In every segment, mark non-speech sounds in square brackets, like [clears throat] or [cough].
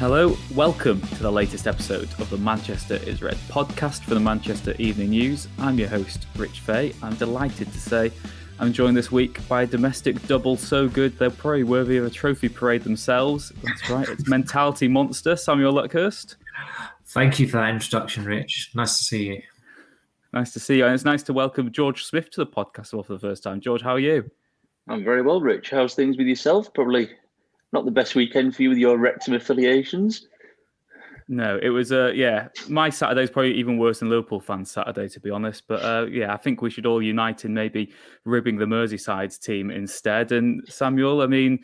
Hello, welcome to the latest episode of the Manchester is Red podcast for the Manchester Evening News. I'm your host, Rich Fay. I'm delighted to say I'm joined this week by a domestic double so good they're probably worthy of a trophy parade themselves. That's right, it's Mentality Monster, Samuel Luckhurst. Thank you for that introduction, Rich. Nice to see you. Nice to see you. And it's nice to welcome George Smith to the podcast for the first time. George, how are you? I'm very well, Rich. How's things with yourself? Probably not the best weekend for you with your Wrexham affiliations. No, it was uh yeah. My Saturday's probably even worse than Liverpool fans' Saturday, to be honest. But uh, yeah, I think we should all unite in maybe ribbing the Merseyside's team instead. And Samuel, I mean,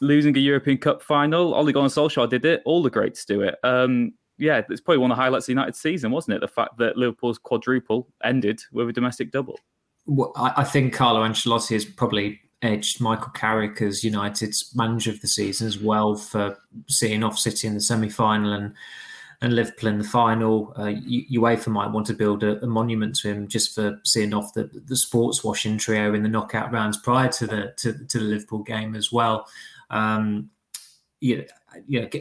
losing a European Cup final, Ole Gunnar Solskjaer did it. All the greats do it. Um, yeah, it's probably one of the highlights of the United season, wasn't it? The fact that Liverpool's quadruple ended with a domestic double. Well, I think Carlo Ancelotti is probably edged Michael Carrick as United's manager of the season as well for seeing off City in the semi final and and Liverpool in the final. Uh, UEFA might want to build a, a, monument to him just for seeing off the, the sports washing trio in the knockout rounds prior to the to, to the Liverpool game as well. Um, yeah.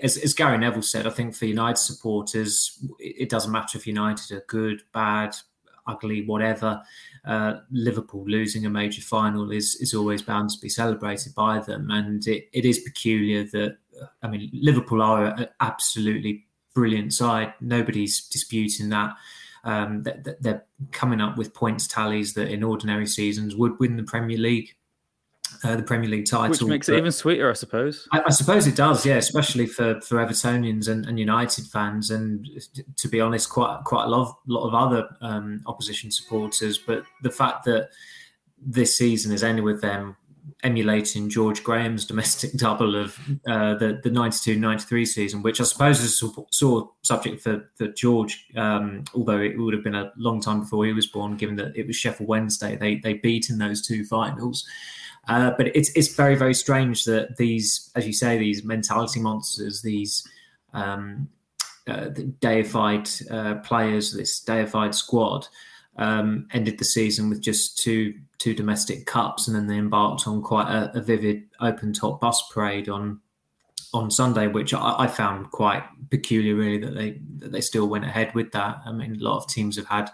As, as, Gary Neville said, I think for United supporters, it doesn't matter if United are good, bad, ugly, whatever. Uh, Liverpool losing a major final is is always bound to be celebrated by them, and it, it is peculiar that I mean Liverpool are an absolutely brilliant side. Nobody's disputing that. Um, that, they're coming up with points tallies that in ordinary seasons would win the Premier League uh, the Premier League title. Which makes it even sweeter, I suppose. I, I, suppose it does, yeah, especially for, for Evertonians and, and United fans, and to be honest, quite quite a lot, lot of other um, opposition supporters. But the fact that this season is ending with them emulating George Graham's [laughs] domestic double of uh, the the 92-93 season, which I suppose is a sore subject for for George, um, although it would have been a long time before he was born, given that it was Sheffield Wednesday they they beat in those two finals. Uh, but it's it's very very strange that these, as you say, these mentality monsters, these um, uh, deified uh, players, this deified squad, um, ended the season with just two two domestic cups, and then they embarked on quite a, a vivid open top bus parade on on Sunday, which I, I, found quite peculiar. Really, that they that they still went ahead with that. I mean, a lot of teams have had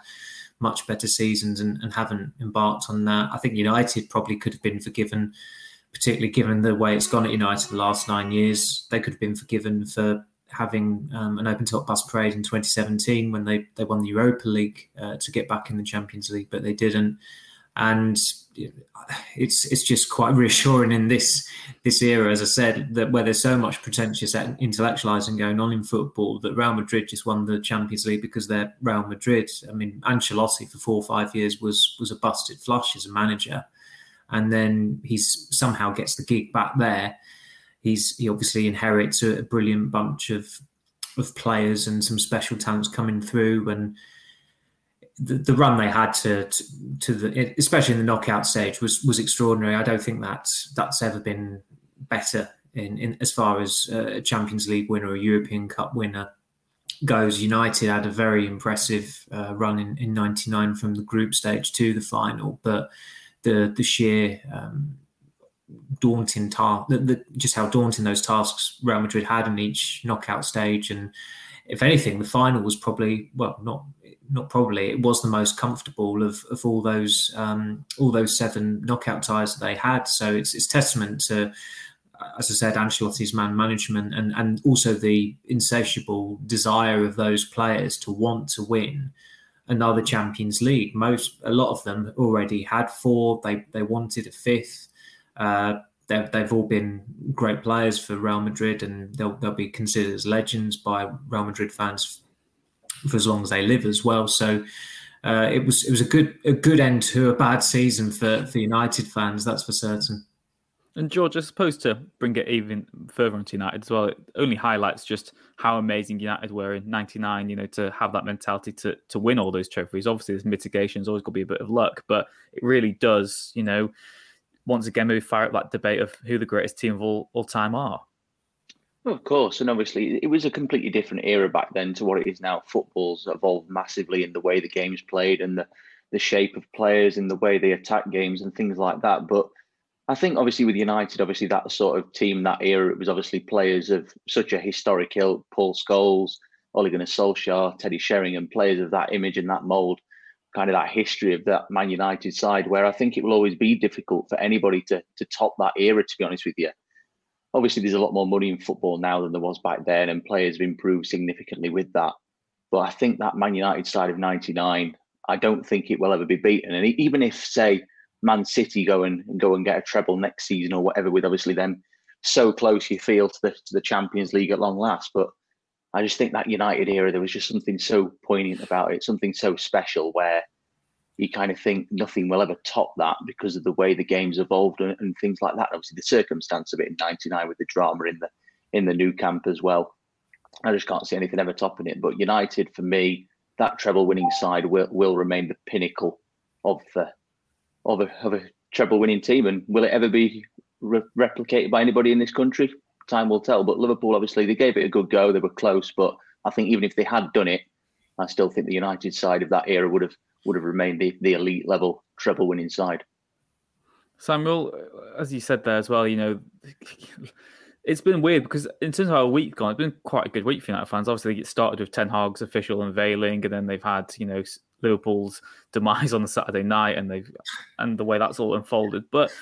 much better seasons and, and haven't embarked on that. I think United probably could have been forgiven, particularly given the way it's gone at United the last nine years. They could have been forgiven for having um, an open top bus parade in 2017 when they, they won the Europa League uh, to get back in the Champions League, but they didn't and it's it's just quite reassuring in this this era, as I said, that where there's so much pretentious intellectualizing going on in football, that Real Madrid just won the Champions League because they're Real Madrid. I mean, Ancelotti for four or five years was was a busted flush as a manager, and then he's somehow gets the gig back there. He's he obviously inherits a, a brilliant bunch of of players and some special talents coming through and the, the run they had to, to, to the especially in the knockout stage was was extraordinary. I don't think that that's ever been better in, in as far as a Champions League winner or a European Cup winner goes. United had a very impressive uh, run in, in '99 from the group stage to the final, but the the sheer um, daunting task, just how daunting those tasks Real Madrid had in each knockout stage, and if anything, the final was probably well not not probably it was the most comfortable of, of all those um, all those seven knockout ties that they had. So it's it's testament to, as I said, Ancelotti's man management and and also the insatiable desire of those players to want to win another Champions League. Most a lot of them already had four. They they wanted a fifth. Uh, they've, they've all been great players for Real Madrid, and they'll they'll be considered as legends by Real Madrid fans for as long as they live as well. So uh, it was it was a good a good end to a bad season for for United fans. That's for certain. And George, I suppose to bring it even further onto United as well, it only highlights just how amazing United were in '99. You know, to have that mentality to to win all those trophies. Obviously, there's mitigations, always going to be a bit of luck, but it really does. You know, once again, maybe fire up that debate of who the greatest team of all, all time are. Of course, and obviously it was a completely different era back then to what it is now. Football's evolved massively in the way the game's played and the, the shape of players and the way they attack games and things like that. But I think obviously with United, obviously that sort of team, that era, it was obviously players of such a historic ilk, Paul Scholes, Ole Gunnar Solskjaer, Teddy Sheringham, players of that image and that mould, kind of that history of that Man United side, where I think it will always be difficult for anybody to to top that era, to be honest with you obviously there's a lot more money in football now than there was back then, and players have improved significantly with that. But I think that Man United side of '99, I don't think it will ever be beaten. And even if, say, Man City go and, and go and get a treble next season or whatever, with obviously them so close you feel to the to the Champions League at long last, but I just think that United era there was just something so poignant about it, something so special where you kind of think nothing will ever top that because of the way the game's evolved and, and things like that. Obviously, the circumstance of it in '99 with the drama in the in the Nou Camp as well. I just can't see anything ever topping it. But United, for me, that treble winning side will, will remain the pinnacle of the of a, of a treble winning team. And will it ever be re- replicated by anybody in this country? Time will tell. But Liverpool, obviously, they gave it a good go. They were close, but I think even if they had done it, I still think the United side of that era would have would have remained the, the elite level treble winning side. Samuel, as you said there as well, you know, it's been weird because in terms of our week gone, it's been quite a good week for United fans. Obviously, it started with Ten Hag's official unveiling, and then they've had you know Liverpool's [laughs] demise on the Saturday night, and they've and the way that's all unfolded. But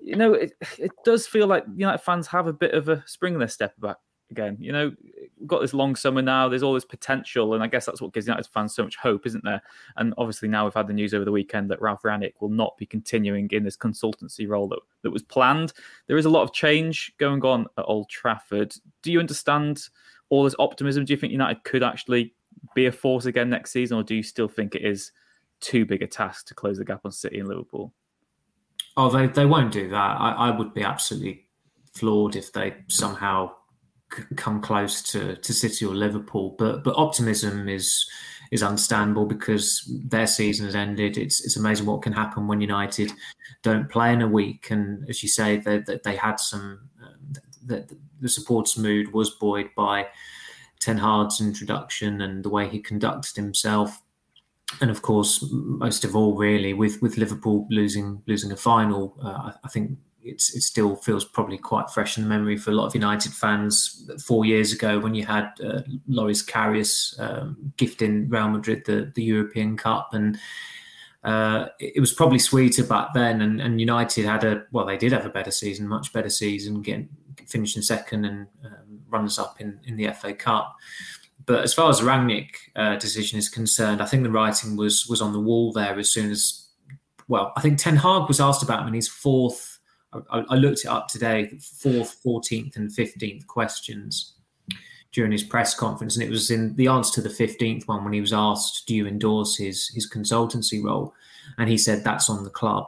you know, it, it does feel like United fans have a bit of a spring in their step back again. You know, we've got this long summer now. There's all this potential, and I guess that's what gives United fans so much hope, isn't there? And obviously now we've had the news over the weekend that Ralph Rangnick will not be continuing in this consultancy role that, that was planned. There is a lot of change going on at Old Trafford. Do you understand all this optimism? Do you think United could actually be a force again next season, or do you still think it is too big a task to close the gap on City and Liverpool? Oh, they, they won't do that. I, I would be absolutely floored if they somehow come close to, to City or Liverpool. But but optimism is is understandable because their season has ended. It's it's amazing what can happen when United don't play in a week. And as you say, they they, they had some. Uh, the, the supporters' mood was buoyed by Ten Hag's introduction and the way he conducted himself. And of course, most of all, really, with, with Liverpool losing losing a final, uh, I think it's it still feels probably quite fresh in the memory for a lot of United fans. Four years ago, when you had uh, Loris Karius um, gifting Real Madrid the the European Cup, and uh, it was probably sweeter back then. And, and, United had a well, they did have a better season, much better season, getting finishing second and um, runners up in in the FA Cup. But as far as the Rangnick uh, decision is concerned, I think the writing was was on the wall there as soon as well. I think Ten Hag was asked about him in his fourth I, I looked it up today, fourth, 14th, and 15th questions during his press conference, and it was in the answer to the 15th one when he was asked, "Do you endorse his his consultancy role?" And he said, "That's on the club."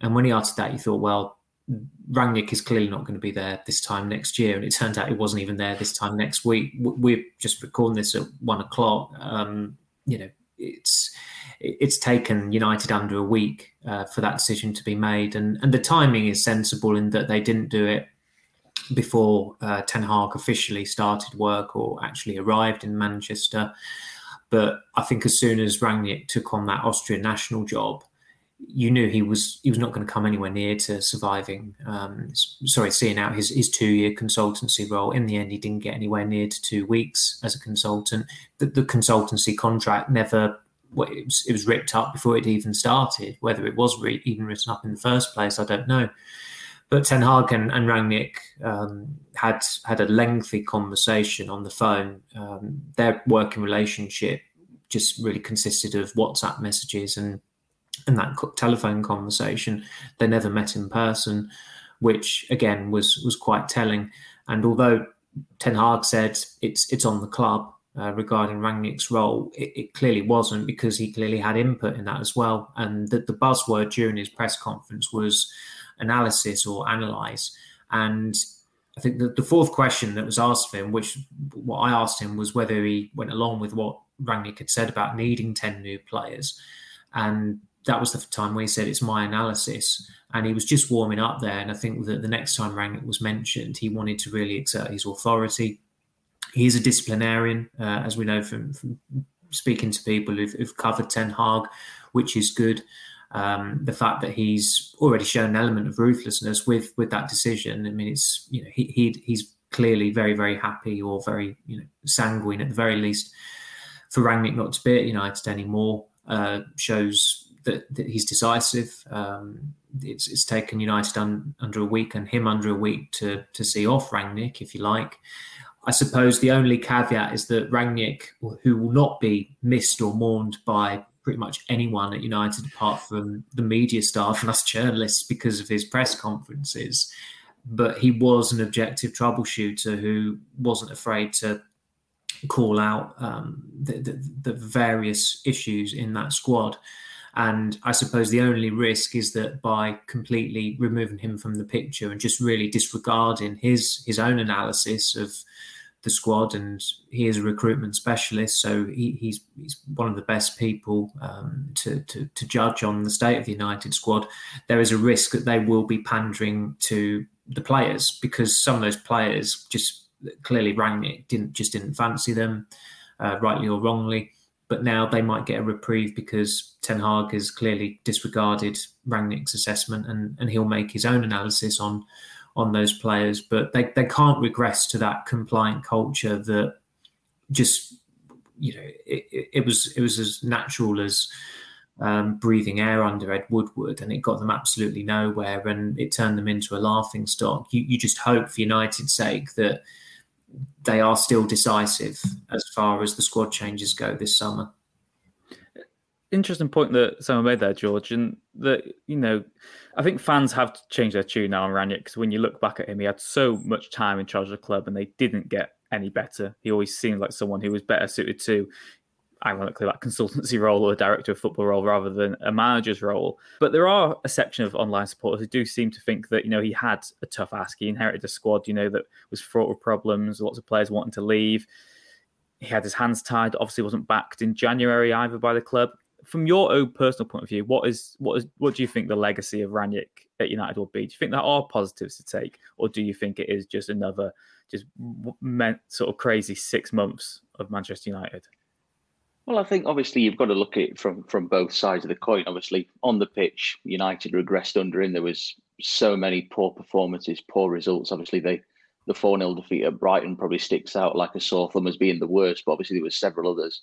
And when he answered that, you thought, "Well, Rangnick is clearly not going to be there this time next year." And it turned out he wasn't even there this time next week. We're just recording this at one o'clock. Um, you know, it's it's taken United under a week uh, for that decision to be made, and and the timing is sensible in that they didn't do it before uh, Ten Hag officially started work or actually arrived in Manchester. But I think as soon as Rangnick took on that Austrian national job, you knew he was he was not going to come anywhere near to surviving. Um, sorry, seeing out his his two year consultancy role. In the end, he didn't get anywhere near to two weeks as a consultant. The, the consultancy contract never it, was, it was ripped up before it even started. Whether it was re- even written up in the first place, I don't know. But Ten Hag and, and Rangnick um, had had a lengthy conversation on the phone. Um, their working relationship just really consisted of WhatsApp messages and and that telephone conversation. They never met in person, which again was was quite telling. And although Ten Hag said it's it's on the club, uh, regarding Rangnick's role, it, it, clearly wasn't because he clearly had input in that as well. And the, the buzzword during his press conference was analysis or analyze. And I think the, the fourth question that was asked of him, which what I asked him was whether he went along with what Rangnick had said about needing 10 new players. And that was the time where he said, It's my analysis. And he was just warming up there. And I think that the next time Rangnick was mentioned, he wanted to really exert his authority. He's a disciplinarian, uh, as we know from, from speaking to people who've, who've, covered Ten Hag, which is good. Um, the fact that he's already shown an element of ruthlessness with with that decision. I mean, it's you know he, he he's clearly very very happy or very you know sanguine at the very least for Rangnick not to be at United anymore. Uh, shows that, that he's decisive. Um, it's, it's taken United un, under a week and him under a week to to see off Rangnick, if you like. I suppose the only caveat is that Rangnick, who will not be missed or mourned by pretty much anyone at United apart from the media staff and us journalists because of his press conferences, but he was an objective troubleshooter who wasn't afraid to call out um, the, the, the various issues in that squad. And I suppose the only risk is that by completely removing him from the picture and just really disregarding his his own analysis of the squad, and he is a recruitment specialist, so he, he's he's one of the best people um, to, to to judge on the state of the United squad. There is a risk that they will be pandering to the players because some of those players just clearly Rangnick didn't just didn't fancy them, uh, rightly or wrongly but now they might get a reprieve because Ten Hag has clearly disregarded Rangnick's assessment and, and he'll make his own analysis on on those players. But they, they can't regress to that compliant culture that just you know it, it was it was as natural as um, breathing air under Ed Woodward, and it got them absolutely nowhere, and it turned them into a laughing stock. You, you just hope for United's sake that they are still decisive as far as the squad changes go this summer. Interesting point that someone made there, George, and that you know, I think fans have changed their tune now on Rangnick because when you look back at him, he had so much time in charge of the club, and they didn't get any better. He always seemed like someone who was better suited to ironically that [laughs] consultancy role or a director of football role rather than a manager's role. But there are a section of online supporters who do seem to think that, you know, he had a tough ask. He inherited a squad, you know, that was fraught with problems, lots of players wanting to leave. He had his hands tied, obviously wasn't backed in January either by the club. From your own personal point of view, what is what is what do you think the legacy of Rangnick at United will be? Do you think there are positives to take, or do you think it is just another just meant sort of crazy six months of Manchester United? Well, I think obviously you've got to look at it from from both sides of the coin. Obviously, on the pitch, United regressed under him. There was so many poor performances, poor results. Obviously, they the 4 0 defeat at Brighton probably sticks out like a sore thumb as being the worst, but obviously there was several others.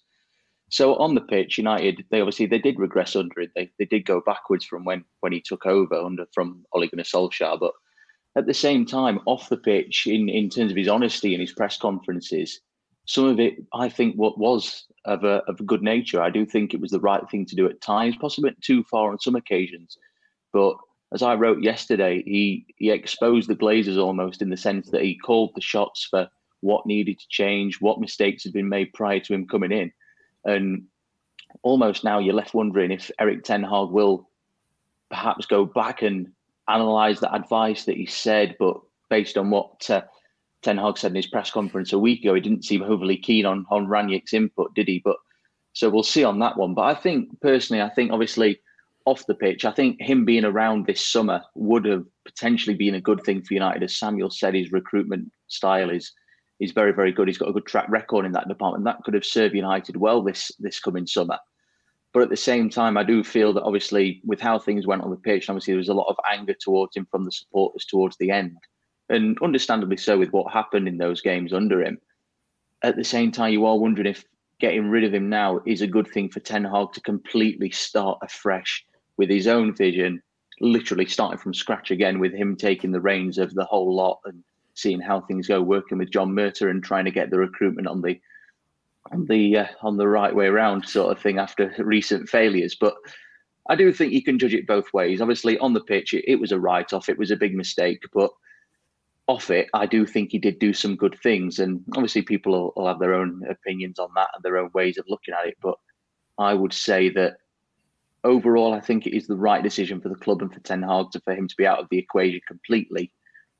So on the pitch, United, they obviously they did regress under it. They they did go backwards from when when he took over under from Ole Gunnar Solskjaer. But at the same time, off the pitch, in, in terms of his honesty in his press conferences, some of it I think what was of a of a good nature. I do think it was the right thing to do at times, possibly went too far on some occasions. But as I wrote yesterday, he he exposed the Glazers almost in the sense that he called the shots for what needed to change, what mistakes had been made prior to him coming in, and almost now you're left wondering if Erik Ten Hag will perhaps go back and analyze that advice that he said, but based on what uh, Ten Hag said in his press conference a week ago, he didn't seem overly keen on on Rangnick's input, did he? But so we'll see on that one. But I think personally, I think obviously off the pitch, I think him being around this summer would have potentially been a good thing for United. As Samuel said, his recruitment style is is very very good. He's got a good track record in that department. That could have served United well this this coming summer. But at the same time, I do feel that obviously with how things went on the pitch, obviously there was a lot of anger towards him from the supporters towards the end and understandably so with what happened in those games under him. At the same time, you are wondering if getting rid of him now is a good thing for Ten Hag to completely start afresh with his own vision, literally starting from scratch again with him taking the reins of the whole lot and seeing how things go, working with John Murtough and trying to get the recruitment on the on the uh, on the right way around, sort of thing after recent failures. But I do think you can judge it both ways. Obviously, on the pitch, it, it was a write off. It was a big mistake, but off it, I do think he did do some good things, and obviously people will, will have their own opinions on that and their own ways of looking at it. But I would say that overall, I think it is the right decision for the club and for Ten Hag to, for him to be out of the equation completely.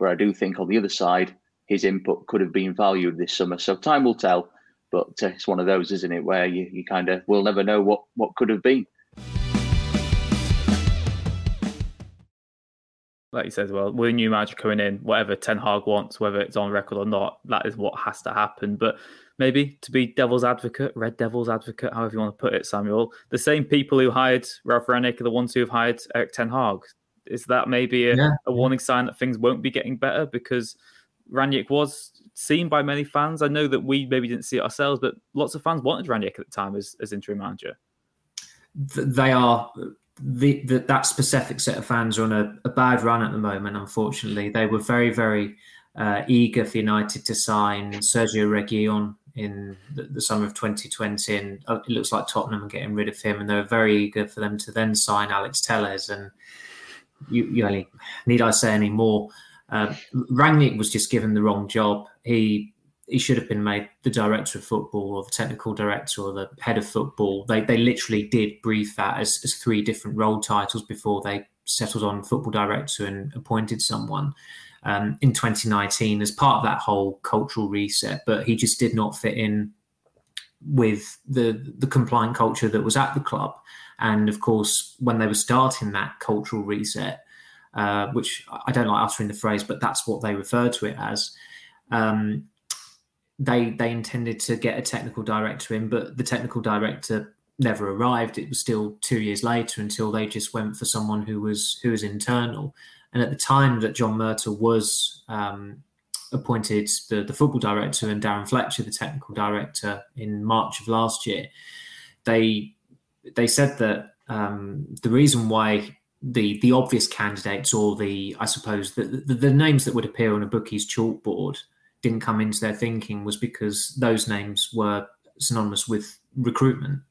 But I do think on the other side, his input could have been valued this summer. So time will tell. But uh, it's one of those, isn't it, where you, you kind of will never know what, what could have been. like you said, well, with a new manager coming in, whatever Ten Hag wants, whether it's on record or not, that is what has to happen. But maybe to be devil's advocate, red devil's advocate, however you want to put it, Samuel, the same people who hired Ralph Rangnick are the ones who have hired Erik Ten Hag. Is that maybe a, yeah. a warning sign that things won't be getting better? Because Rangnick was seen by many fans. I know that we maybe didn't see it ourselves, but lots of fans wanted Rangnick at the time as, as interim manager. They are the, the, that specific set of fans are on a, a, bad run at the moment. Unfortunately, they were very, very uh, eager for United to sign Sergio Reguilon in the, the, summer of 2020, and uh, it looks like Tottenham are getting rid of him, and they were very eager for them to then sign Alex Telles. And you, you only need I say any more? Uh, Rangnick was just given the wrong job. He he should have been made the director of football or the technical director or the head of football. They they literally did brief that as, as three different role titles before they settled on football director and appointed someone um, in 2019 as part of that whole cultural reset. But he just did not fit in with the the compliant culture that was at the club. And of course, when they were starting that cultural reset, uh, which I don't like uttering the phrase, but that's what they refer to it as. Um, they they intended to get a technical director in, but the technical director never arrived. It was still two years later until they just went for someone who was who was internal. And at the time that John Murtough was um, appointed the, the football director and Darren Fletcher the technical director in March of last year, they they said that um, the reason why the the obvious candidates or the I suppose the, the, the names that would appear on a bookie's chalkboard didn't come into their thinking was because those names were synonymous with recruitment.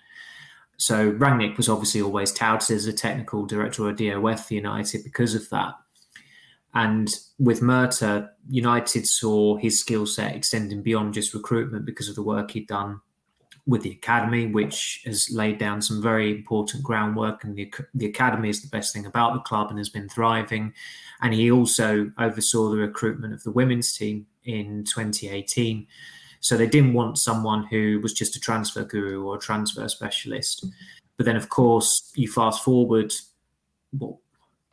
So Rangnick was obviously always touted as a technical director or DOF for United because of that. And with Murtough, United saw his skill set extending beyond just recruitment because of the work he'd done with the academy, which has laid down some very important groundwork. And the, the academy is the best thing about the club and has been thriving. And he also oversaw the recruitment of the women's team in 2018. So they didn't want someone who was just a transfer guru or a transfer specialist. But then, of course, you fast forward, what,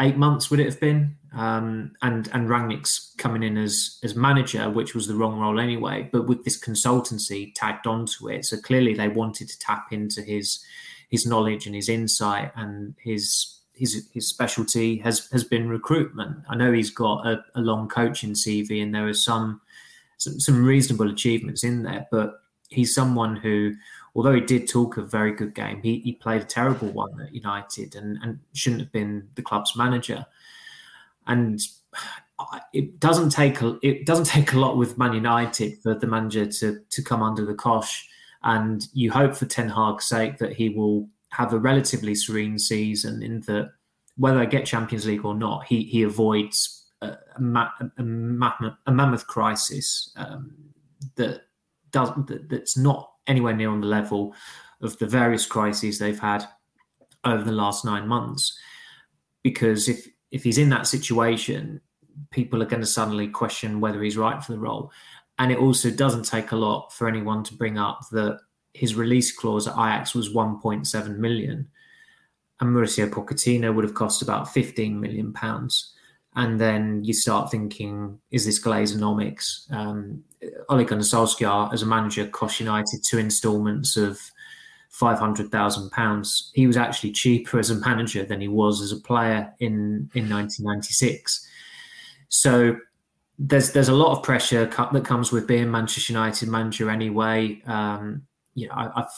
eight months would it have been? Um, and and Rangnick's coming in as as manager, which was the wrong role anyway. But with this consultancy tagged onto it, so clearly they wanted to tap into his his knowledge and his insight and his his his specialty has has been recruitment. I know he's got a, a long coaching CV, and there are some, some some reasonable achievements in there. But he's someone who, although he did talk a very good game, he, he played a terrible one at United and, and shouldn't have been the club's manager. And it doesn't take a, it doesn't [laughs] take a lot with Man United for the manager to to come under the cosh. And you hope for Ten Hag's sake that he will have a relatively serene season in that whether I get Champions League or not, he he avoids a, a, a, mammoth, mammoth crisis um, that does that, that's not anywhere near on the level of the various crises they've had over the last nine months. Because if if he's in that situation, people are going to suddenly question whether he's right for the role. And it also doesn't take a lot for anyone to bring up that his release clause at Ajax was 1.7 million, and Mauricio Pochettino would have cost about 15 million pounds. And then you start thinking, is this Glazonomics? Um, Ole Gunnar Solskjaer, as a manager, cost United two instalments of five hundred thousand pounds. He was actually cheaper as a manager than he was as a player in in nineteen ninety six. So there's there's a lot of pressure that comes with being Manchester United manager anyway. Um, you know, I, have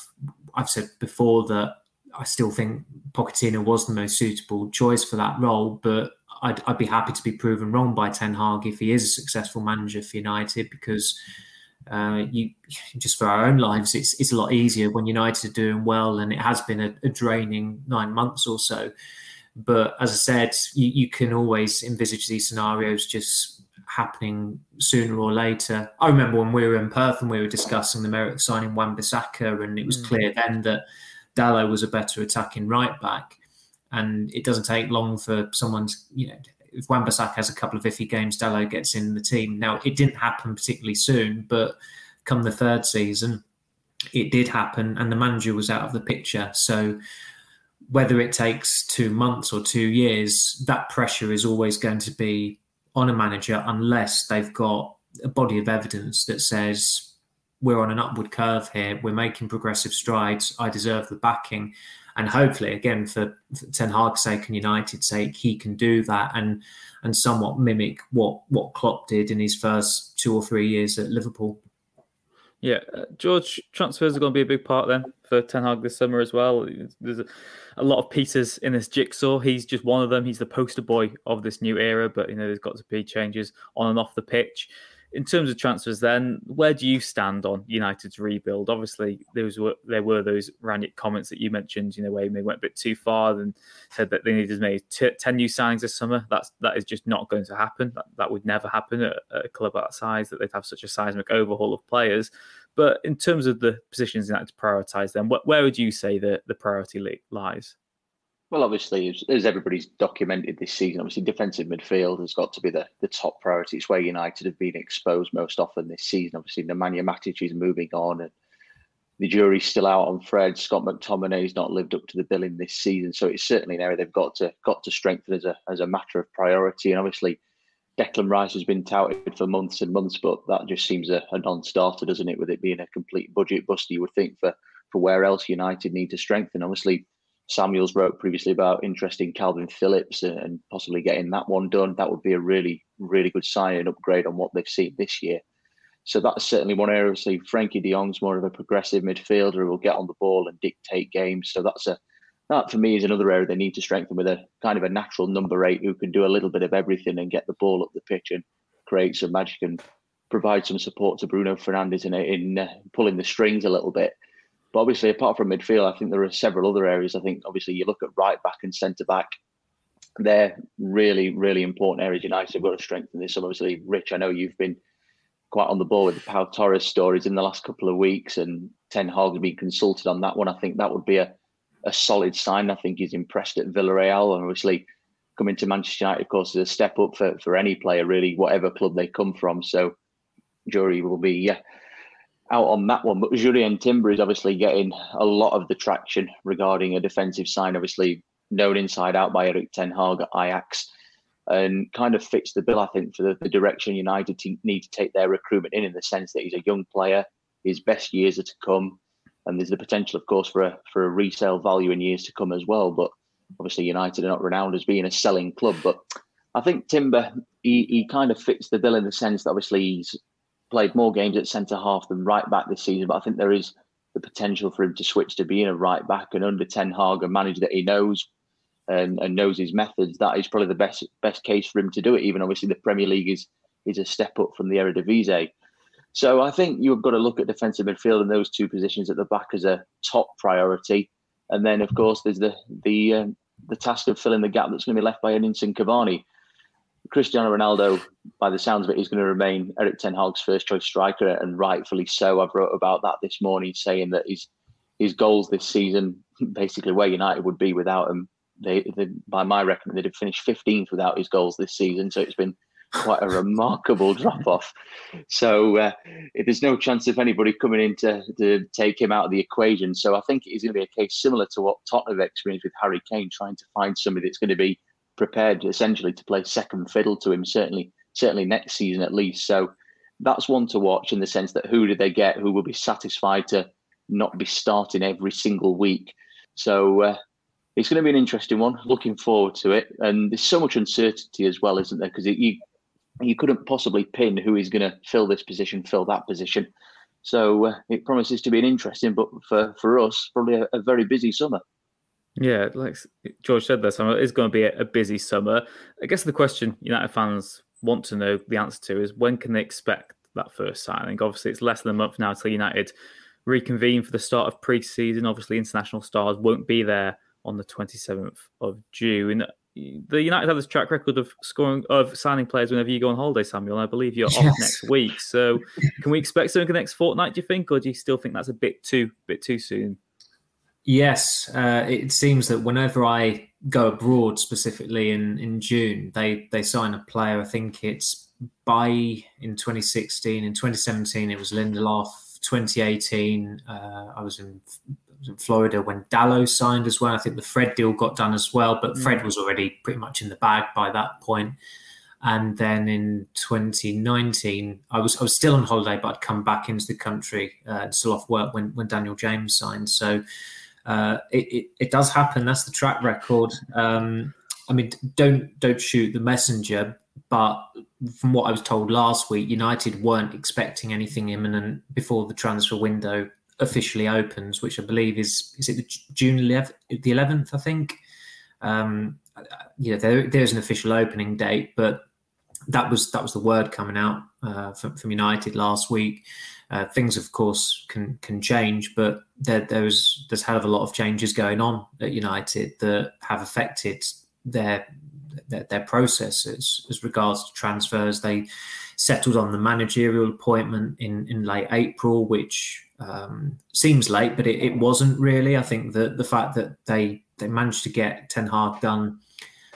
I've said before that I still think Pochettino was the most suitable choice for that role, but I'd, I'd be happy to be proven wrong by Ten Hag if he is a successful manager for United because uh, you just for our own lives, it's it's a lot easier when United are doing well, and it has been a, a draining nine months or so. But as I said, you, you, can always envisage these scenarios just happening sooner or later. I remember when we were in Perth and we were discussing the merit of signing Wan-Bissaka, and it was mm. clear then that Dalot was a better attacking right back. And it doesn't take long for someone's, you know, if Wan-Bissaka has a couple of iffy games, Dalot gets in the team. Now, it didn't happen particularly soon, but come the third season, it did happen, and the manager was out of the picture. So, whether it takes two months or two years, that pressure is always going to be on a manager unless they've got a body of evidence that says we're on an upward curve here, we're making progressive strides, I deserve the backing. And hopefully, again, for, for Ten Hag's sake and United's sake, he can do that and and somewhat mimic what what Klopp did in his first two or three years at Liverpool. Yeah, uh, George, transfers are going to be a big part then for Ten Hag this summer as well. There's a, a, lot of pieces in this jigsaw. He's just one of them. He's the poster boy of this new era, but you know there's got to be changes on and off the pitch in terms of transfers, then where do you stand on United's rebuild? Obviously, there was there were those Rangnick comments that you mentioned, you know, where he went a bit too far and said that they needed make t- ten new signings this summer. That's that is just not going to happen. That, that would never happen at, at a club that size that they'd have such a seismic overhaul of players. But in terms of the positions United prioritise, then wh- where would you say that the priority lies? Well, obviously, as, as, everybody's documented this season, obviously defensive midfield has got to be the, the top priority. It's where United have been exposed most often this season. Obviously, Nemanja Matic is moving on, and the jury's still out on Fred. Scott McTominay's not lived up to the billing this season, so it's certainly an area they've got to got to strengthen as a as a matter of priority. And obviously, Declan Rice has been touted for months and months, but that just seems a, a non-starter, doesn't it? With it being a complete budget buster, you would think for for where else United need to strengthen. Obviously Samuels wrote previously about interest in Kalvin Phillips and possibly getting that one done. That would be a really, really good sign and upgrade on what they've seen this year. So that's certainly one area. See, Frenkie De Jong's more of a progressive midfielder who will get on the ball and dictate games. So that's a that for me is another area they need to strengthen with a kind of a natural number eight who can do a little bit of everything and get the ball up the pitch and create some magic and provide some support to Bruno Fernandes in in uh, pulling the strings a little bit. But obviously, apart from midfield, I think there are several other areas. I think obviously you look at right back and centre back. They're really, really important areas. United have got to strengthen this. So obviously, Rich, I know you've been quite on the ball with the Pau Torres stories in the last couple of weeks, and Ten Hag has been consulted on that one. I think that would be a, a solid sign. I think he's impressed at Villarreal, and obviously coming to Manchester United, of course, is a step up for, for any player, really, whatever club they come from. So, jury will be yeah, out on that one. But Jurrien Timber is obviously getting a lot of the traction regarding a defensive sign, obviously known inside out by Erik Ten Hag at Ajax, and kind of fits the bill, I think, for the, the direction United need to take their recruitment in, in the sense that he's a young player, his best years are to come, and there's the potential, of course, for a for a resale value in years to come as well. But obviously, United are not renowned as being a selling club, but I think Timber he, he kind of fits the bill in the sense that obviously he's played more games at centre half than right back this season, but I think there is the potential for him to switch to being a right back and under Ten Hag, a manager that he knows and, and knows his methods. That is probably the best best case for him to do it. Even obviously the Premier League is is a step up from the Eredivisie. So I think you've got to look at defensive midfield and those two positions at the back as a top priority. And then of course there's the the um, the task of filling the gap that's going to be left by Edinson Cavani. Cristiano Ronaldo, by the sounds of it, is going to remain Erik Ten Hag's first choice striker, and rightfully so. I've wrote about that this morning, saying that his his goals this season, [laughs] basically where United would be without him. They, they by my reckoning, they'd have finished 15th without his goals this season. So it's been quite a remarkable [laughs] drop off. So uh, there's no chance of anybody coming in to, to take him out of the equation. So I think it's going to be a case similar to what Tottenham experienced with Harry Kane, trying to find somebody that's going to be prepared essentially to play second fiddle to him, certainly certainly next season at least. So that's one to watch in the sense that who do they get who will be satisfied to not be starting every single week. So uh, it's going to be an interesting one. Looking forward to it. And there's so much uncertainty as well, isn't there? Because you you couldn't possibly pin who is going to fill this position, fill that position. So uh, it promises to be an interesting, but for for us, probably a, a very busy summer. Yeah, like George said, this summer is going to be a, busy summer. I guess the question United fans want to know the answer to is when can they expect that first signing? Obviously, it's less than a month now till United reconvene for the start of pre-season. Obviously, international stars won't be there on the 27th of June. Uh, the United have this track record of scoring of signing players whenever you go on holiday, Samuel. I believe you're yes. off next week, so can we expect something the next fortnight? Do you think, or do you still think that's a bit too bit too soon? Yes, uh, it seems that whenever I go abroad, specifically in in June, they they sign a player. I think it's Bailly in 2016. In 2017, it was Lindelof. 2018, uh, I was in was in Florida when Dalot signed as well. I think the Fred deal got done as well, but mm. Fred was already pretty much in the bag by that point. And then in 2019, I was I was still on holiday, but I'd come back into the country uh, still off work when when Daniel James signed. So uh, it, it, it does happen. That's the track record. Um, I mean, don't don't shoot the messenger. But from what I was told last week, United weren't expecting anything imminent before the transfer window officially opens, which I believe is is it the June 11th, the 11th, I think. Um, you know, there, there's an official opening date, but that was that was the word coming out uh, from, from, United last week. Uh, things, of course, can can change, but there there's there's of a lot of changes going on at United that have affected their their, their processes as regards to transfers. They settled on the managerial appointment in in late April, which um, seems late, but it, it, wasn't really. I think that the fact that they they managed to get Ten Hag done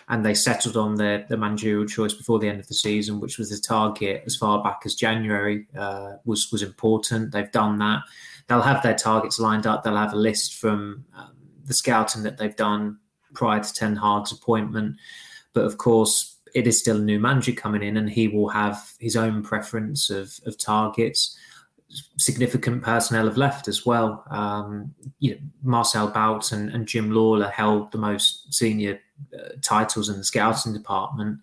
and they settled on their, their managerial choice before the end of the season, which was the target as far back as January, uh, was was important. They've done that. They'll have their targets lined up. They'll have a list from um, the scouting that they've done prior to Ten Hag's appointment. But of course, it is still a new manager coming in, and he will have his own preference of, of targets significant personnel have left as well. Um, you know, Marcel Bout and, and, Jim Lawlor held the most senior titles in the scouting department.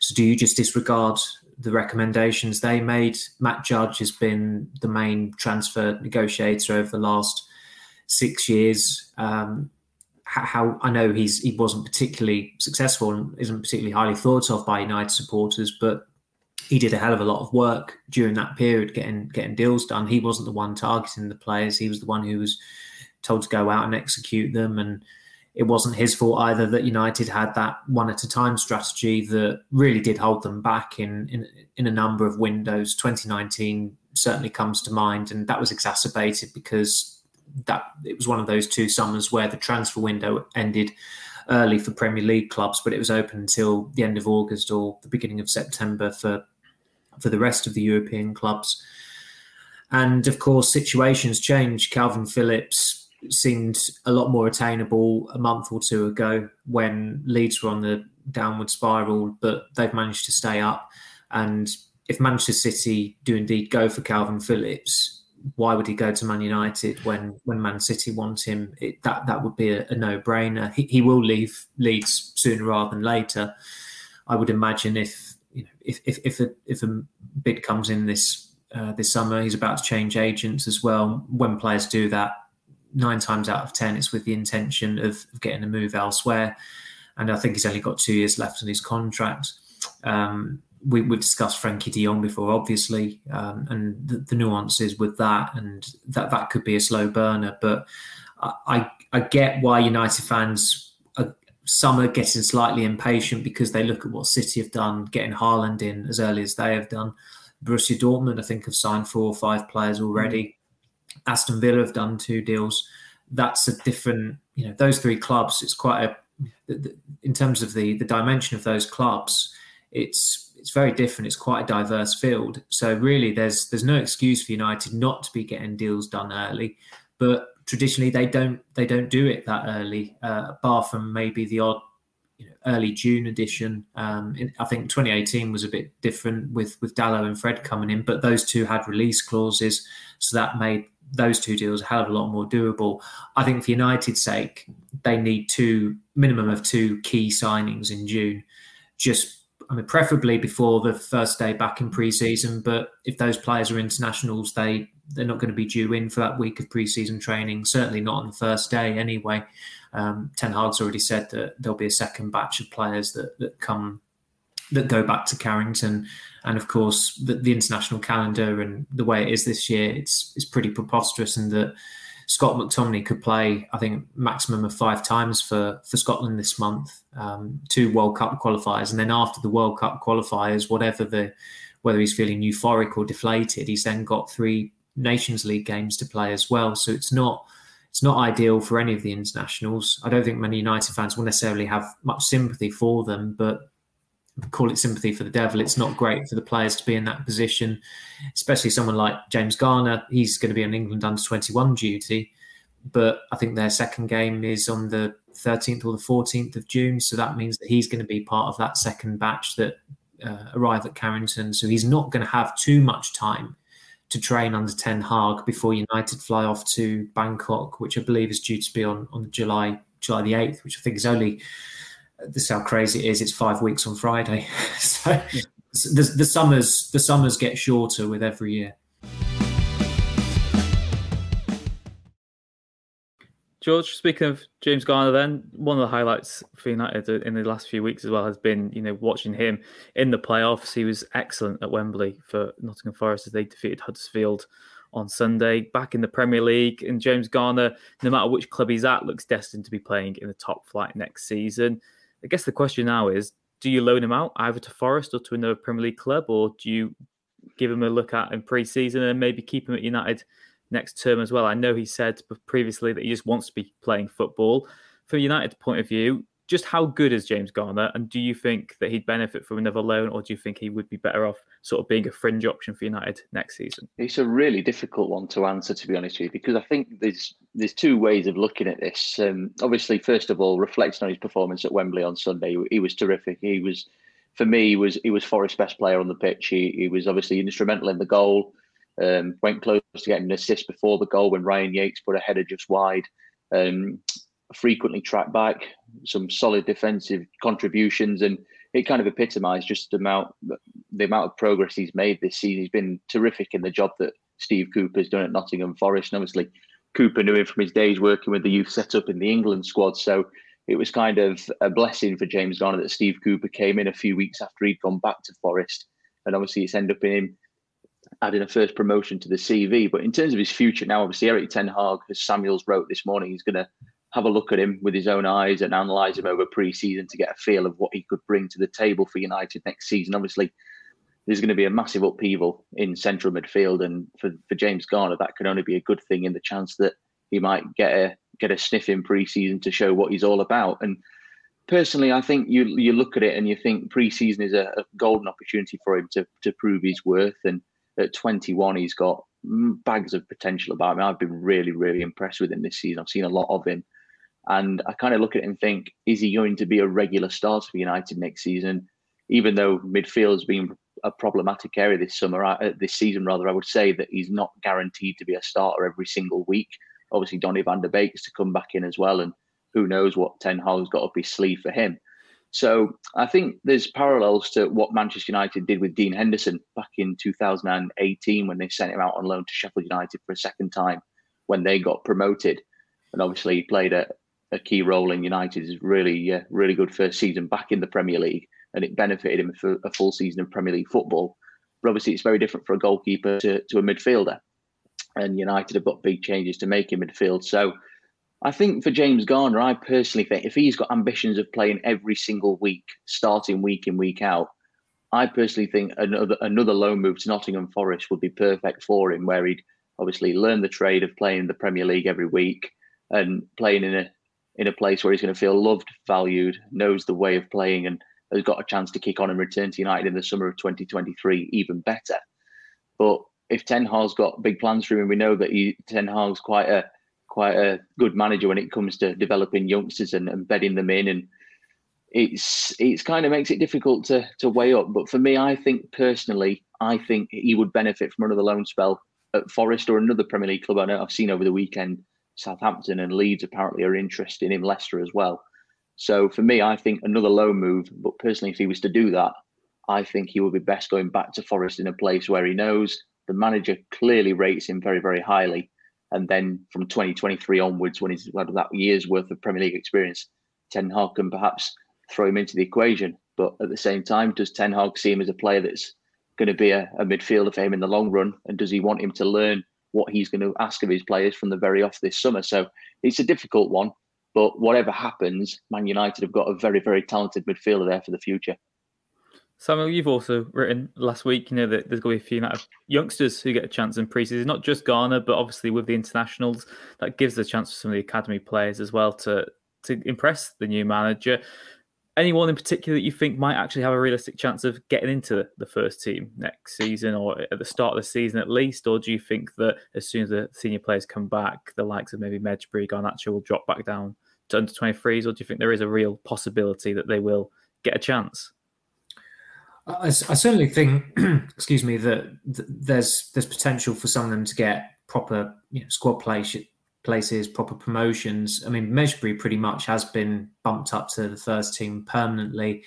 So, do you just disregard the recommendations they made? Matt Judge has been the main transfer negotiator over the last six years. Um, how I know he's he wasn't particularly successful and isn't particularly highly thought of by United supporters, but he did a hell of a lot of work during that period getting getting deals done. He wasn't the one targeting the players. He was the one who was told to go out and execute them. And it wasn't his fault either that United had that one at a time strategy that really did hold them back in in, in a number of windows. 2019 certainly comes to mind, and that was exacerbated because that it was one of those two summers where the transfer window ended early for Premier League clubs, but it was open until the end of August or the beginning of September for for the rest of the European clubs. And of course, situations change. Kalvin Phillips seemed a lot more attainable a month or two ago when Leeds were on the downward spiral, but they've managed to stay up. And if Manchester City do indeed go for Kalvin Phillips, why would he go to Man United when when Man City want him? It, that that would be a, a no brainer. He, he will leave Leeds sooner rather than later. I would imagine if you know, if if if a, if a bid comes in this uh, this summer, he's about to change agents as well. When players do that, nine times out of ten, it's with the intention of, of getting a move elsewhere. And I think he's only got two years left on his contract. Um, we, have discussed Frenkie De Jong before, obviously, um, and the, the, nuances with that, and that that could be a slow burner. But I I get why United fans are, some are getting slightly impatient because they look at what City have done, getting Haaland in as early as they have done. Borussia Dortmund, I think, have signed four or five players already. Aston Villa have done two deals. That's a different, you know, those three clubs. It's quite a, in terms of the the dimension of those clubs, it's it's very different. It's quite a diverse field. So really, there's there's no excuse for United not to be getting deals done early. But traditionally they don't they don't do it that early, uh, bar from maybe the odd you know, early June edition. Um, in, I think 2018 was a bit different with with Dalot and Fred coming in, but those two had release clauses, so that made those two deals a hell of a lot more doable. I think for United's sake, they need two minimum of two key signings in June. Just I mean, preferably before the first day back in pre-season. But if those players are internationals, they they're not going to be due in for that week of pre-season training. Certainly not on the first day, anyway. Um, Ten Hag's already said that there'll be a second batch of players that that come that go back to Carrington, and of course the, the international calendar and the way it is this year, it's it's pretty preposterous, and that Scott McTominay could play, I think, maximum of five times for for Scotland this month, um, two World Cup qualifiers, and then after the World Cup qualifiers, whatever the whether he's feeling euphoric or deflated, he's then got three Nations League games to play as well. So it's not it's not ideal for any of the internationals. I don't think many United fans will necessarily have much sympathy for them, but call it sympathy for the devil. It's not great for the players to be in that position, especially someone like James Garner. He's going to be on England under 21 duty, but I think their second game is on the 13th or the 14th of June. So that means that he's going to be part of that second batch that uh, arrive at Carrington. So he's not going to have too much time to train under Ten Hag before United fly off to Bangkok, which I believe is due to be on, on July July the 8th, which I think is only this is how crazy it is. It's five weeks on Friday, [laughs] so yeah. the, the summers the summers get shorter with every year. George, speaking of James Garner, then one of the highlights for United in the last few weeks as well has been, you know, watching him in the playoffs. He was excellent at Wembley for Nottingham Forest as they defeated Huddersfield on Sunday. Back in the Premier League, and James Garner, no matter which club he's at, looks destined to be playing in the top flight next season. I guess the question now is do you loan him out either to Forest or to another Premier League club, or do you give him a look at in pre season and maybe keep him at United next term as well? I know he said previously that he just wants to be playing football. From United's point of view, just how good is James Garner, and do you think that he'd benefit from another loan, or do you think he would be better off sort of being a fringe option for United next season? It's a really difficult one to answer, to be honest with you, because I think there's there's two ways of looking at this. Um, obviously, first of all, reflecting on his performance at Wembley on Sunday, he was terrific. He was, for me, he was he was Forest's best player on the pitch. He, he was obviously instrumental in the goal. Um, went close to getting an assist before the goal when Ryan Yates put a header just wide. Um, frequently tracked back, some solid defensive contributions, and it kind of epitomised just the amount the amount of progress he's made this season. He's been terrific in the job that Steve Cooper's done at Nottingham Forest, and obviously Cooper knew him from his days working with the youth setup in the England squad. So it was kind of a blessing for James Garner that Steve Cooper came in a few weeks after he'd gone back to Forest, and obviously it's ended up in him adding a first promotion to the CV. But in terms of his future now, obviously Erik Ten Hag, as Samuels wrote this morning, he's going to have a look at him with his own eyes and analyse him over pre-season to get a feel of what he could bring to the table for United next season. Obviously, there's going to be a massive upheaval in central midfield, and for, for James Garner, that can only be a good thing in the chance that he might get a get a sniff in pre-season to show what he's all about. And personally, I think you you look at it and you think pre-season is a, a golden opportunity for him to to prove his worth. And at 21, he's got bags of potential about him. I've been really, really impressed with him this season. I've seen a lot of him. And I kind of look at it and think, is he going to be a regular starter for United next season? Even though midfield has been a problematic area this summer, uh, this season rather, I would say that he's not guaranteed to be a starter every single week. Obviously, Donny van der Beek is to come back in as well, and who knows what Ten Hag's got up his sleeve for him. So I think there's parallels to what Manchester United did with Dean Henderson back in 2018 when they sent him out on loan to Sheffield United for a second time when they got promoted. And obviously, he played a, a key role in United's really, uh, really good first season back in the Premier League, and it benefited him for a full season of Premier League football. But obviously, it's very different for a goalkeeper to, to a midfielder, and United have got big changes to make in midfield. So, I think for James Garner, I personally think if he's got ambitions of playing every single week, starting week in week out, I personally think another another loan move to Nottingham Forest would be perfect for him, where he'd obviously learn the trade of playing in the Premier League every week and playing in a in a place where he's going to feel loved, valued, knows the way of playing, and has got a chance to kick on and return to United in the summer of 2023 even better. But if Ten Hag's got big plans for him, we know that he, Ten Hag's quite a quite a good manager when it comes to developing youngsters and, and bedding them in, and it's it's kind of makes it difficult to to weigh up. But for me, I think personally, I think he would benefit from another loan spell at Forest or another Premier League club. I know I've seen over the weekend Southampton and Leeds apparently are interested in Leicester as well. So for me, I think another loan move. But personally, if he was to do that, I think he would be best going back to Forest in a place where he knows the manager clearly rates him very, very highly. And then from 2023 onwards, when he's had that year's worth of Premier League experience, Ten Hag can perhaps throw him into the equation. But at the same time, does Ten Hag see him as a player that's going to be a, a midfielder for him in the long run? And does he want him to learn what he's going to ask of his players from the very off this summer. So it's a difficult one. But whatever happens, Man United have got a very, very talented midfielder there for the future. Samuel, you've also written last week, you know, that there's going to be a few youngsters who get a chance in pre-season, not just Garner, but obviously with the internationals, that gives the chance for some of the academy players as well to to impress the new manager. Anyone in particular that you think might actually have a realistic chance of getting into the first team next season or at the start of the season at least? Or do you think that as soon as the senior players come back, the likes of maybe Mejbri, Garnacho will drop back down to under 23s? Or do you think there is a real possibility that they will get a chance? I, I certainly think, [clears throat] excuse me, that, that, there's there's potential for some of them to get proper you know, squad place, places, proper promotions. I mean, Mejbri pretty much has been bumped up to the first team permanently.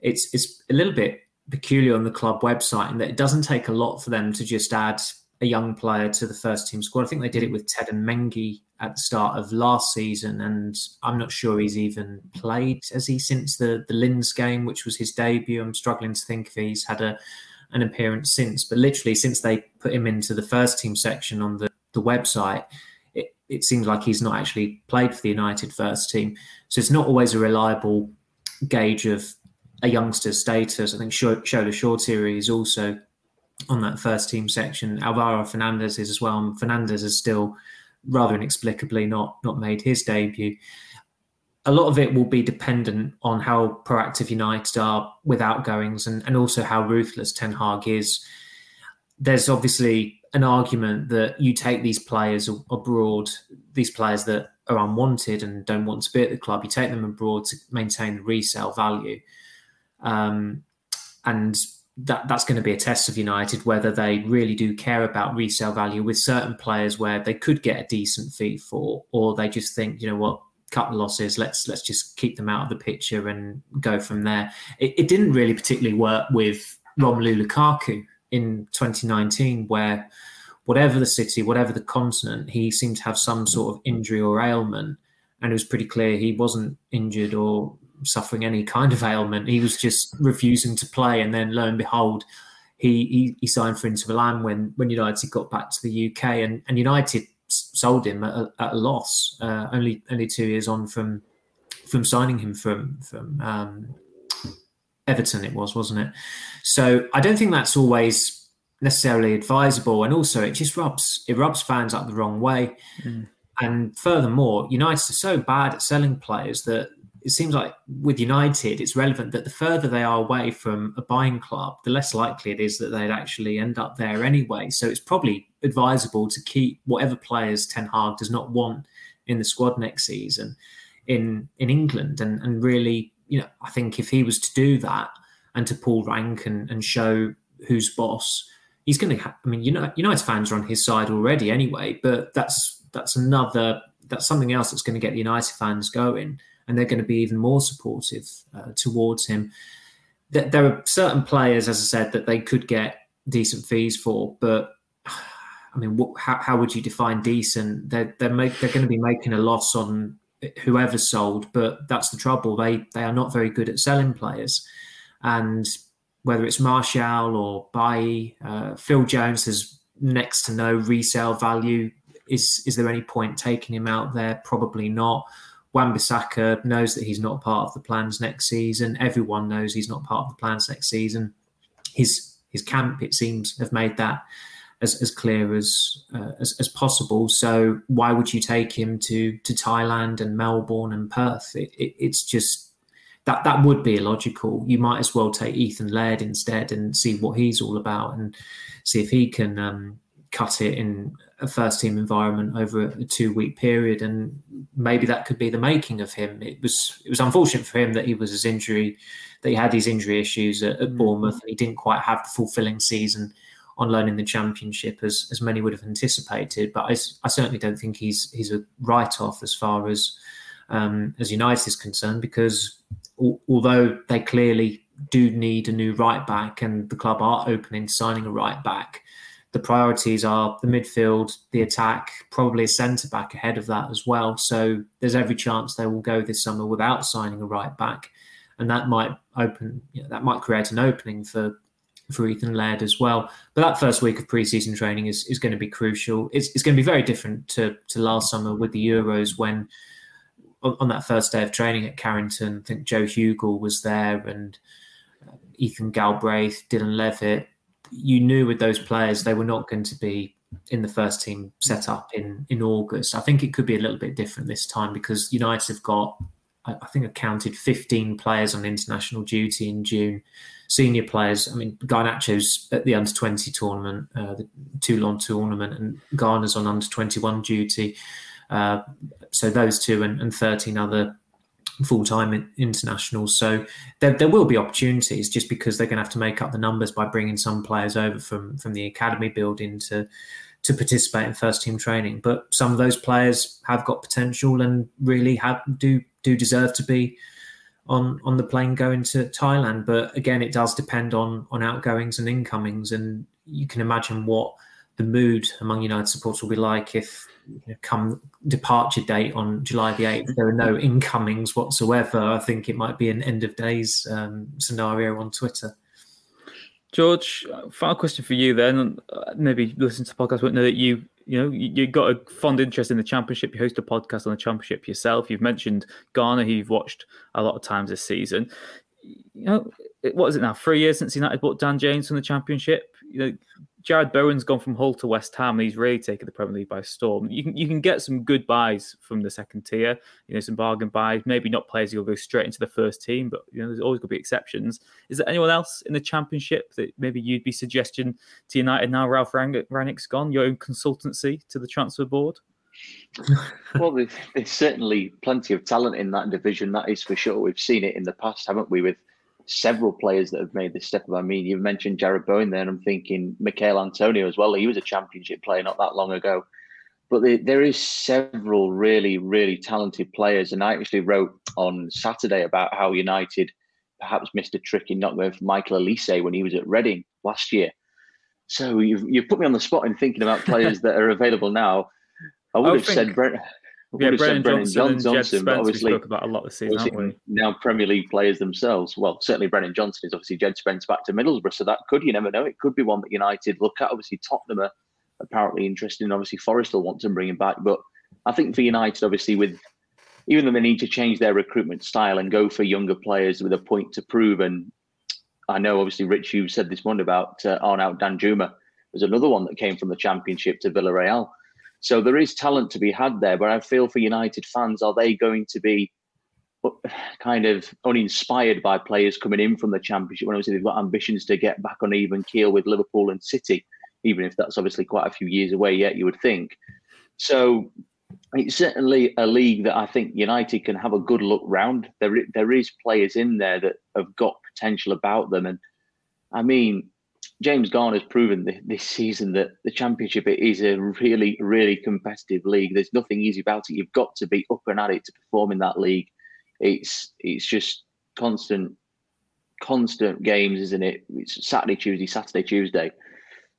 It's it's a little bit peculiar on the club website in that it doesn't take a lot for them to just add a young player to the first team squad. I think they did it with Teden Mengi at the start of last season, and I'm not sure he's even played as he since the the Linz game, which was his debut. I'm struggling to think if he's had a an appearance since, but literally since they put him into the first team section on the the website, it, seems like he's not actually played for the United first team. So it's not always a reliable gauge of a youngster's status. I think Shola Shoretire is also on that first team section. Alvaro Fernandez is as well. And Fernandez is still rather inexplicably not not made his debut. A lot of it will be dependent on how proactive United are with outgoings and, and also how ruthless Ten Hag is. There's obviously an argument that you take these players abroad, these players that are unwanted and don't want to be at the club, you take them abroad to maintain the resale value. Um, and that that's going to be a test of United whether they really do care about resale value with certain players where they could get a decent fee for, or they just think, you know what, cut the losses, let's let's just keep them out of the picture and go from there. It, it didn't really particularly work with Romelu Lukaku in 2019, where whatever the city, whatever the continent, he seemed to have some sort of injury or ailment, and it was pretty clear he wasn't injured or suffering any kind of ailment. He was just refusing to play, and then lo and behold, he he, he signed for Inter Milan when when United got back to the UK, and, and United sold him at a, at a loss, uh, only only two years on from from signing him from from um, Everton. It was, wasn't it? So I don't think that's always necessarily advisable, and also it just rubs it rubs fans up the wrong way. Mm. And furthermore, United are so bad at selling players that it seems like with United, it's relevant that the further they are away from a buying club, the less likely it is that they'd actually end up there anyway. So it's probably advisable to keep whatever players Ten Hag does not want in the squad next season in in England, and and really, you know, I think if he was to do that and to pull rank and, and show who's boss, he's going to. Ha- I mean, you know, United fans are on his side already anyway, but that's that's another that's something else that's going to get the United fans going and they're going to be even more supportive uh, towards him. There are certain players, as I said, that they could get decent fees for, but [sighs] I mean, what, how, how would you define decent? They're they're, make, they're going to be making a loss on whoever sold, but that's the trouble. They they are not very good at selling players, and whether it's Martial or Bailly, uh, Phil Jones has next to no resale value. Is is there any point taking him out there? Probably not. Wan-Bissaka knows that he's not part of the plans next season. Everyone knows he's not part of the plans next season. His his camp, it seems, have made that as, as clear as, uh, as, as possible. So why would you take him to to Thailand and Melbourne and Perth? It, it, it's just that that would be illogical. You might as well take Ethan Laird instead and see what he's all about and see if he can um, cut it in a first team environment over a two week period, and maybe that could be the making of him. It was it was unfortunate for him that he was his injury, that he had these injury issues at, at mm. Bournemouth, and he didn't quite have the fulfilling season on loan in the championship as as many would have anticipated. But I, I certainly don't think he's he's a write off as far as um, as United is concerned, because al- although they clearly do need a new right back, and the club are open in signing a right back the priorities are the midfield, the attack, probably a centre back ahead of that as well. So there's every chance they will go this summer without signing a right back, and that might open, you know, that might create an opening for for Ethan Laird as well. But that first week of preseason training is, is going to be crucial. It's, it's going to be very different to, to last summer with the Euros when on, on that first day of training at Carrington, I think Joe Hugill was there and uh, Ethan Galbraith, Dylan Levitt. You knew with those players they were not going to be in the first team set up in, in August. I think it could be a little bit different this time because United have got, I think, I counted 15 players on international duty in June senior players. I mean, Garnacho's at the under 20 tournament, uh, the Toulon tournament, and Garner's on under 21 duty. Uh, so those two and, and 13 other full-time internationals. So there, there will be opportunities just because they're going to have to make up the numbers by bringing some players over from from the academy building to to participate in first team training. But some of those players have got potential and really have do do deserve to be on on the plane going to Thailand. But again, it does depend on on outgoings and incomings, and you can imagine what the mood among United supporters will be like if you know, come departure date on July the 8th, there are no [laughs] incomings whatsoever. I think it might be an end of days um, scenario on Twitter. George, final question for you then. Uh, maybe listen to the podcast, but know that you you know, you, have got a fond interest in the championship. You host a podcast on the championship yourself. You've mentioned Garner, who you've watched a lot of times this season. You know, what is it now? Three years since United bought Dan James from the championship. You know, Jarrod Bowen's gone from Hull to West Ham, and he's really taken the Premier League by storm. You can you can get some good buys from the second tier, you know, some bargain buys. Maybe not players who'll go straight into the first team, but you know, there's always going to be exceptions. Is there anyone else in the Championship that maybe you'd be suggesting to United now? Ralph Rangnick's gone, your own consultancy to the transfer board. [laughs] well, there's, there's certainly plenty of talent in that division. That is for sure. We've seen it in the past, haven't we? With several players that have made this step up. I mean, you've mentioned Jarrod Bowen there, and I'm thinking Michail Antonio as well. He was a championship player not that long ago. But the, there is several really, really talented players. And I actually wrote on Saturday about how United perhaps missed a trick in not going for Michael Olise when he was at Reading last year. So you've, you've put me on the spot in thinking about players [laughs] that are available now. I would I have said Brent yeah, Brennan Johnson, Johnson, Johnson but obviously spoke about a lot this season, we? Now Premier League players themselves. Well, certainly Brennan Johnson is obviously Jed Spence back to Middlesbrough, so that could you never know. It could be one that United look at. Obviously, Tottenham are apparently interested, and obviously Forest will want to bring him back. But I think for United, obviously, with even though they need to change their recruitment style and go for younger players with a point to prove, and I know obviously Rich, you've said this morning about uh, Arnaut Danjuma. There's another one that came from the Championship to Villarreal. So there is talent to be had there, but I feel for United fans, are they going to be uh, kind of uninspired by players coming in from the Championship when obviously they've got ambitions to get back on even keel with Liverpool and City, even if that's obviously quite a few years away yet, you would think. So it's certainly a league that I think United can have a good look round. There, there is players in there that have got potential about them, and I mean, James Garner's proven this season that the championship is a really, really competitive league. There's nothing easy about it. You've got to be up and at it to perform in that league. It's it's just constant, constant games, isn't it? It's Saturday, Tuesday, Saturday, Tuesday.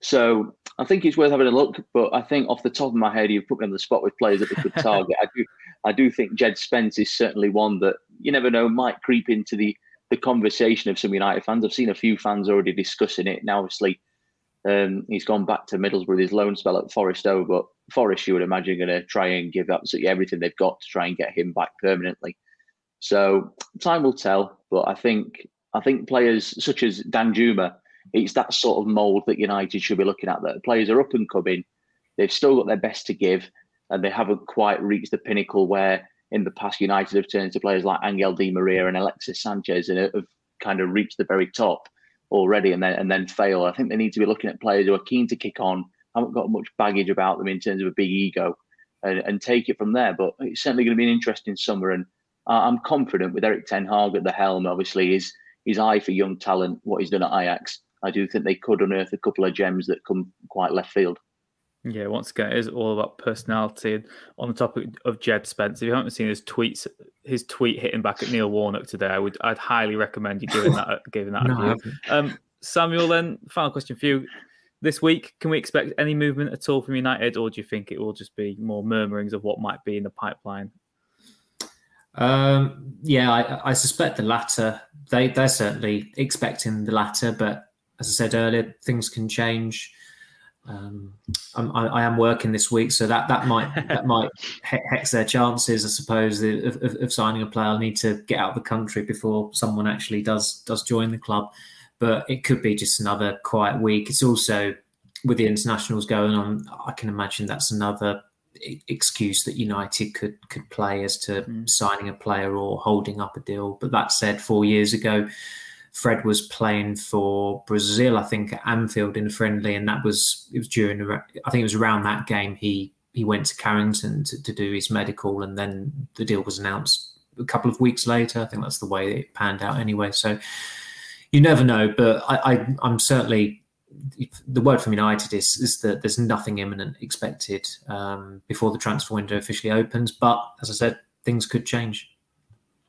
So I think it's worth having a look. But I think off the top of my head, you've put me on the spot with players that we could target. I do, I do think Jed Spence is certainly one that you never know might creep into the the conversation of some United fans. I've seen a few fans already discussing it. Now, obviously, um, he's gone back to Middlesbrough with his loan spell at Forest over, but Forest, you would imagine, going to try and give absolutely everything they've got to try and get him back permanently. So time will tell, but I think I think players such as Danjuma, it's that sort of mould that United should be looking at. That players are up and coming, they've still got their best to give, and they haven't quite reached the pinnacle where in the past, United have turned to players like Angel Di Maria and Alexis Sanchez and have kind of reached the very top already and then and then fail. I think they need to be looking at players who are keen to kick on, haven't got much baggage about them in terms of a big ego, and, and take it from there. But it's certainly going to be an interesting summer, and I'm confident with Erik Ten Hag at the helm. Obviously, his his eye for young talent, what he's done at Ajax. I do think they could unearth a couple of gems that come quite left field. Yeah, once again, it is all about personality. And on the topic of Jed Spence, if you haven't seen his tweets, his tweet hitting back at Neil Warnock today, I would, I'd highly recommend you giving that, giving that. [laughs] no, um, Samuel, then final question for you: This week, can we expect any movement at all from United, or do you think it will just be more murmurings of what might be in the pipeline? Um, yeah, I, I suspect the latter. They they're certainly expecting the latter, but as I said earlier, things can change. Um, I'm, I, I am working this week, so that that might that [laughs] might hex their chances, I suppose, of, of, of, signing a player. I'll need to get out of the country before someone actually does does join the club. But it could be just another quiet week. It's also with the internationals going on. I can imagine that's another excuse that United could could play as to mm. signing a player or holding up a deal. But that said, four years ago Fred was playing for Brazil, I think, at Anfield in a friendly, and that was it was during I think it was around that game he he went to Carrington to, to do his medical, and then the deal was announced a couple of weeks later. I think that's the way it panned out anyway. So you never know, but I, I I'm certainly the word from United is is that there's nothing imminent expected um, before the transfer window officially opens. But as I said, things could change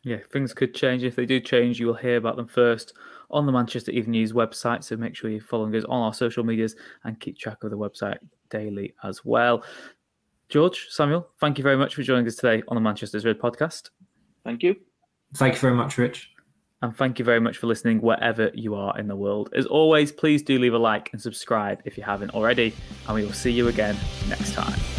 yeah, things could change. If they do change, you will hear about them first on the Manchester Evening News website. So make sure you're following us on our social medias and keep track of the website daily as well. George, Samuel, thank you very much for joining us today on the Manchester's Red podcast. Thank you. Thank you very much, Rich. And thank you very much for listening wherever you are in the world. As always, please do leave a like and subscribe if you haven't already. And we will see you again next time.